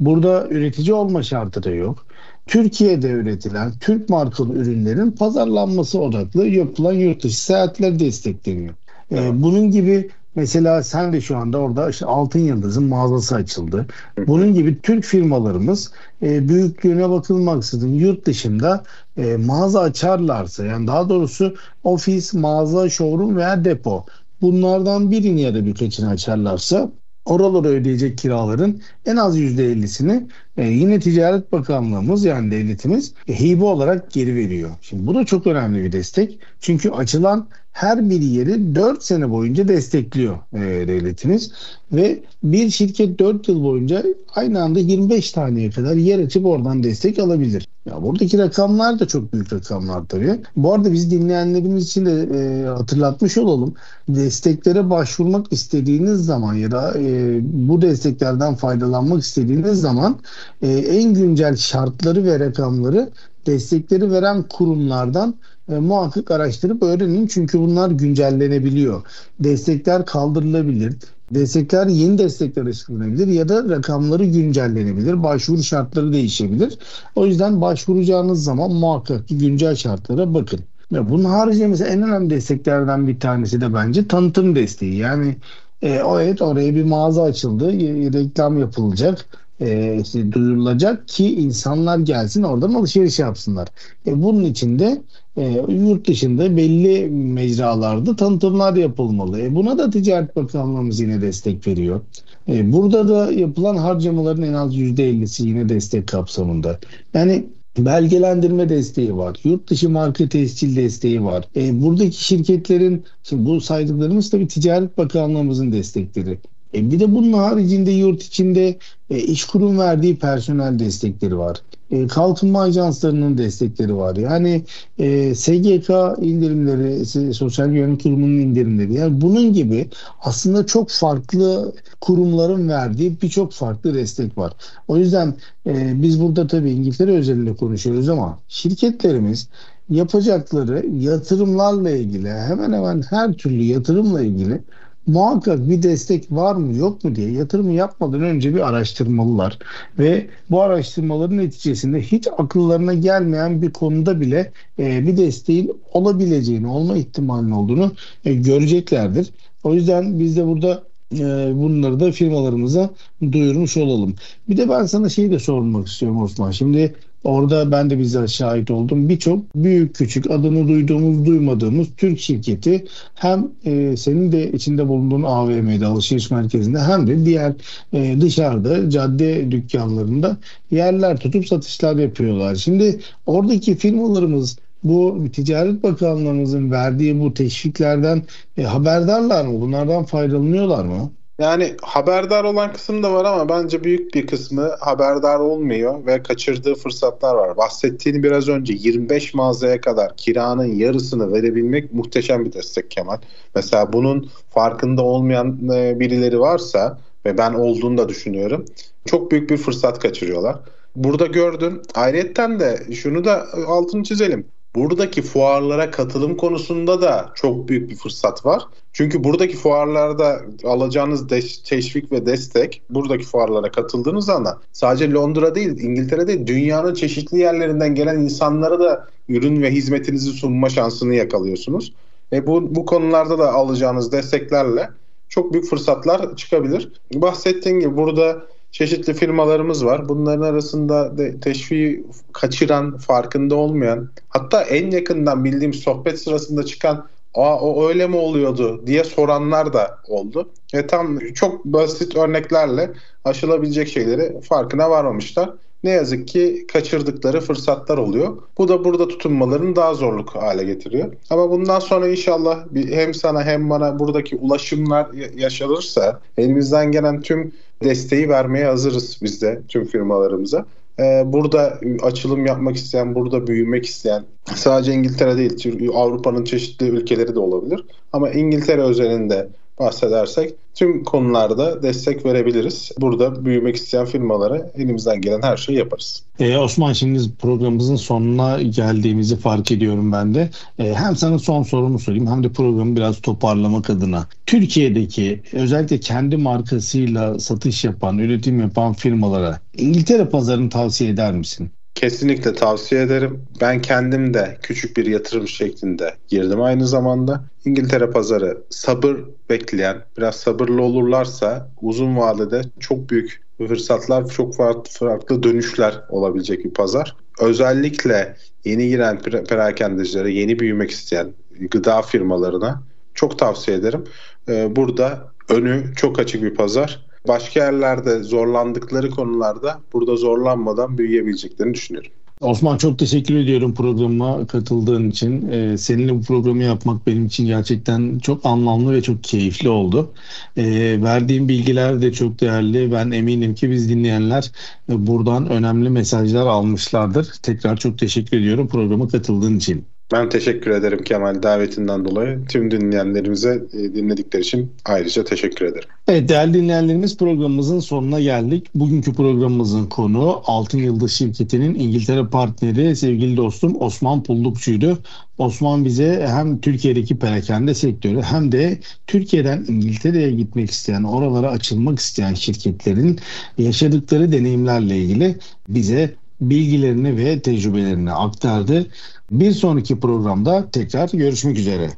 Burada üretici olma şartı da yok. Türkiye'de üretilen Türk markalı ürünlerin pazarlanması odaklı yapılan yurt dışı seyahatler destekleniyor. Ee, bunun gibi mesela sen de şu anda orada işte Altın Yıldız'ın mağazası açıldı. Bunun gibi Türk firmalarımız e, büyüklüğüne bakılmaksızın yurt dışında e, mağaza açarlarsa yani daha doğrusu ofis, mağaza, showroom veya depo bunlardan birini ya da birkaçını açarlarsa oralara ödeyecek kiraların en az %50'sini e, yine Ticaret Bakanlığımız yani devletimiz e, hibe olarak geri veriyor. Şimdi bu da çok önemli bir destek. Çünkü açılan her bir yeri 4 sene boyunca destekliyor e, devletimiz ve bir şirket 4 yıl boyunca aynı anda 25 taneye kadar yer açıp oradan destek alabilir. Ya buradaki rakamlar da çok büyük rakamlar tabii. Bu arada biz dinleyenlerimiz için de e, hatırlatmış olalım. Desteklere başvurmak istediğiniz zaman ya da e, bu desteklerden faydalanmak istediğiniz zaman e, en güncel şartları ve rakamları destekleri veren kurumlardan e, muhakkak araştırıp öğrenin çünkü bunlar güncellenebiliyor. Destekler kaldırılabilir. Destekler yeni destekler açıklanabilir ya da rakamları güncellenebilir. Başvuru şartları değişebilir. O yüzden başvuracağınız zaman muhakkak ki güncel şartlara bakın. Ve bunun haricinde mesela en önemli desteklerden bir tanesi de bence tanıtım desteği. Yani e, o evet oraya bir mağaza açıldı, reklam yapılacak e, işte duyurulacak ki insanlar gelsin oradan alışveriş yapsınlar. E, bunun için de e, yurt dışında belli mecralarda tanıtımlar yapılmalı. E, buna da Ticaret Bakanlığımız yine destek veriyor. E, burada da yapılan harcamaların en az %50'si yine destek kapsamında. Yani belgelendirme desteği var. Yurt dışı marka tescil desteği var. E, buradaki şirketlerin, şimdi bu saydıklarımız tabii Ticaret Bakanlığımızın destekleri. E bir de bunun haricinde yurt içinde e, iş kurum verdiği personel destekleri var. E, kalkınma ajanslarının destekleri var. Yani e, SGK indirimleri, Sosyal Güvenlik Kurumu'nun indirimleri. Yani bunun gibi aslında çok farklı kurumların verdiği birçok farklı destek var. O yüzden e, biz burada tabii İngiltere özelinde konuşuyoruz ama şirketlerimiz yapacakları yatırımlarla ilgili hemen hemen her türlü yatırımla ilgili muhakkak bir destek var mı yok mu diye yatırımı yapmadan önce bir araştırmalılar. Ve bu araştırmaların neticesinde hiç akıllarına gelmeyen bir konuda bile e, bir desteğin olabileceğini, olma ihtimalinin olduğunu e, göreceklerdir. O yüzden biz de burada e, bunları da firmalarımıza duyurmuş olalım. Bir de ben sana şeyi de sormak istiyorum Osman. Şimdi Orada ben de bizzat şahit oldum. Birçok büyük küçük adını duyduğumuz duymadığımız Türk şirketi hem e, senin de içinde bulunduğun AVM'de alışveriş merkezinde hem de diğer e, dışarıda cadde dükkanlarında yerler tutup satışlar yapıyorlar. Şimdi oradaki firmalarımız bu Ticaret Bakanlığımızın verdiği bu teşviklerden e, haberdarlar mı? Bunlardan faydalanıyorlar mı? Yani haberdar olan kısım da var ama bence büyük bir kısmı haberdar olmuyor ve kaçırdığı fırsatlar var. Bahsettiğini biraz önce 25 mağazaya kadar kiranın yarısını verebilmek muhteşem bir destek Kemal. Mesela bunun farkında olmayan e, birileri varsa ve ben olduğunu da düşünüyorum. Çok büyük bir fırsat kaçırıyorlar. Burada gördüm. Ayrıca de şunu da altını çizelim buradaki fuarlara katılım konusunda da çok büyük bir fırsat var. Çünkü buradaki fuarlarda alacağınız teşvik ve destek buradaki fuarlara katıldığınız anda sadece Londra değil, İngiltere değil, dünyanın çeşitli yerlerinden gelen insanlara da ürün ve hizmetinizi sunma şansını yakalıyorsunuz. E bu, bu konularda da alacağınız desteklerle çok büyük fırsatlar çıkabilir. Bahsettiğim gibi burada çeşitli firmalarımız var. Bunların arasında de teşviği kaçıran, farkında olmayan, hatta en yakından bildiğim sohbet sırasında çıkan Aa o öyle mi oluyordu diye soranlar da oldu. Ve tam çok basit örneklerle aşılabilecek şeyleri farkına varmamışlar. Ne yazık ki kaçırdıkları fırsatlar oluyor. Bu da burada tutunmalarını daha zorluk hale getiriyor. Ama bundan sonra inşallah hem sana hem bana buradaki ulaşımlar yaşanırsa elimizden gelen tüm desteği vermeye hazırız biz de tüm firmalarımıza. e, burada açılım yapmak isteyen, burada büyümek isteyen sadece İngiltere değil Avrupa'nın çeşitli ülkeleri de olabilir. Ama İngiltere özelinde bahsedersek tüm konularda destek verebiliriz. Burada büyümek isteyen firmalara elimizden gelen her şeyi yaparız. Ee, Osman şimdi programımızın sonuna geldiğimizi fark ediyorum ben de. Ee, hem sana son sorumu sorayım hem de programı biraz toparlamak adına. Türkiye'deki özellikle kendi markasıyla satış yapan, üretim yapan firmalara İngiltere pazarını tavsiye eder misin? Kesinlikle tavsiye ederim. Ben kendim de küçük bir yatırım şeklinde girdim aynı zamanda. İngiltere pazarı sabır bekleyen, biraz sabırlı olurlarsa uzun vadede çok büyük fırsatlar, çok farklı dönüşler olabilecek bir pazar. Özellikle yeni giren perakendecilere, yeni büyümek isteyen gıda firmalarına çok tavsiye ederim. Ee, burada önü çok açık bir pazar başka yerlerde zorlandıkları konularda burada zorlanmadan büyüyebileceklerini düşünüyorum. Osman çok teşekkür ediyorum programa katıldığın için. Ee, seninle bu programı yapmak benim için gerçekten çok anlamlı ve çok keyifli oldu. Ee, verdiğim bilgiler de çok değerli. Ben eminim ki biz dinleyenler e, buradan önemli mesajlar almışlardır. Tekrar çok teşekkür ediyorum programa katıldığın için. Ben teşekkür ederim Kemal davetinden dolayı. Tüm dinleyenlerimize e, dinledikleri için ayrıca teşekkür ederim. Evet değerli dinleyenlerimiz programımızın sonuna geldik. Bugünkü programımızın konu Altın Yıldız Şirketi'nin İngiltere partneri sevgili dostum Osman Pullukçu'ydu. Osman bize hem Türkiye'deki perakende sektörü hem de Türkiye'den İngiltere'ye gitmek isteyen, oralara açılmak isteyen şirketlerin yaşadıkları deneyimlerle ilgili bize bilgilerini ve tecrübelerini aktardı. Bir sonraki programda tekrar görüşmek üzere.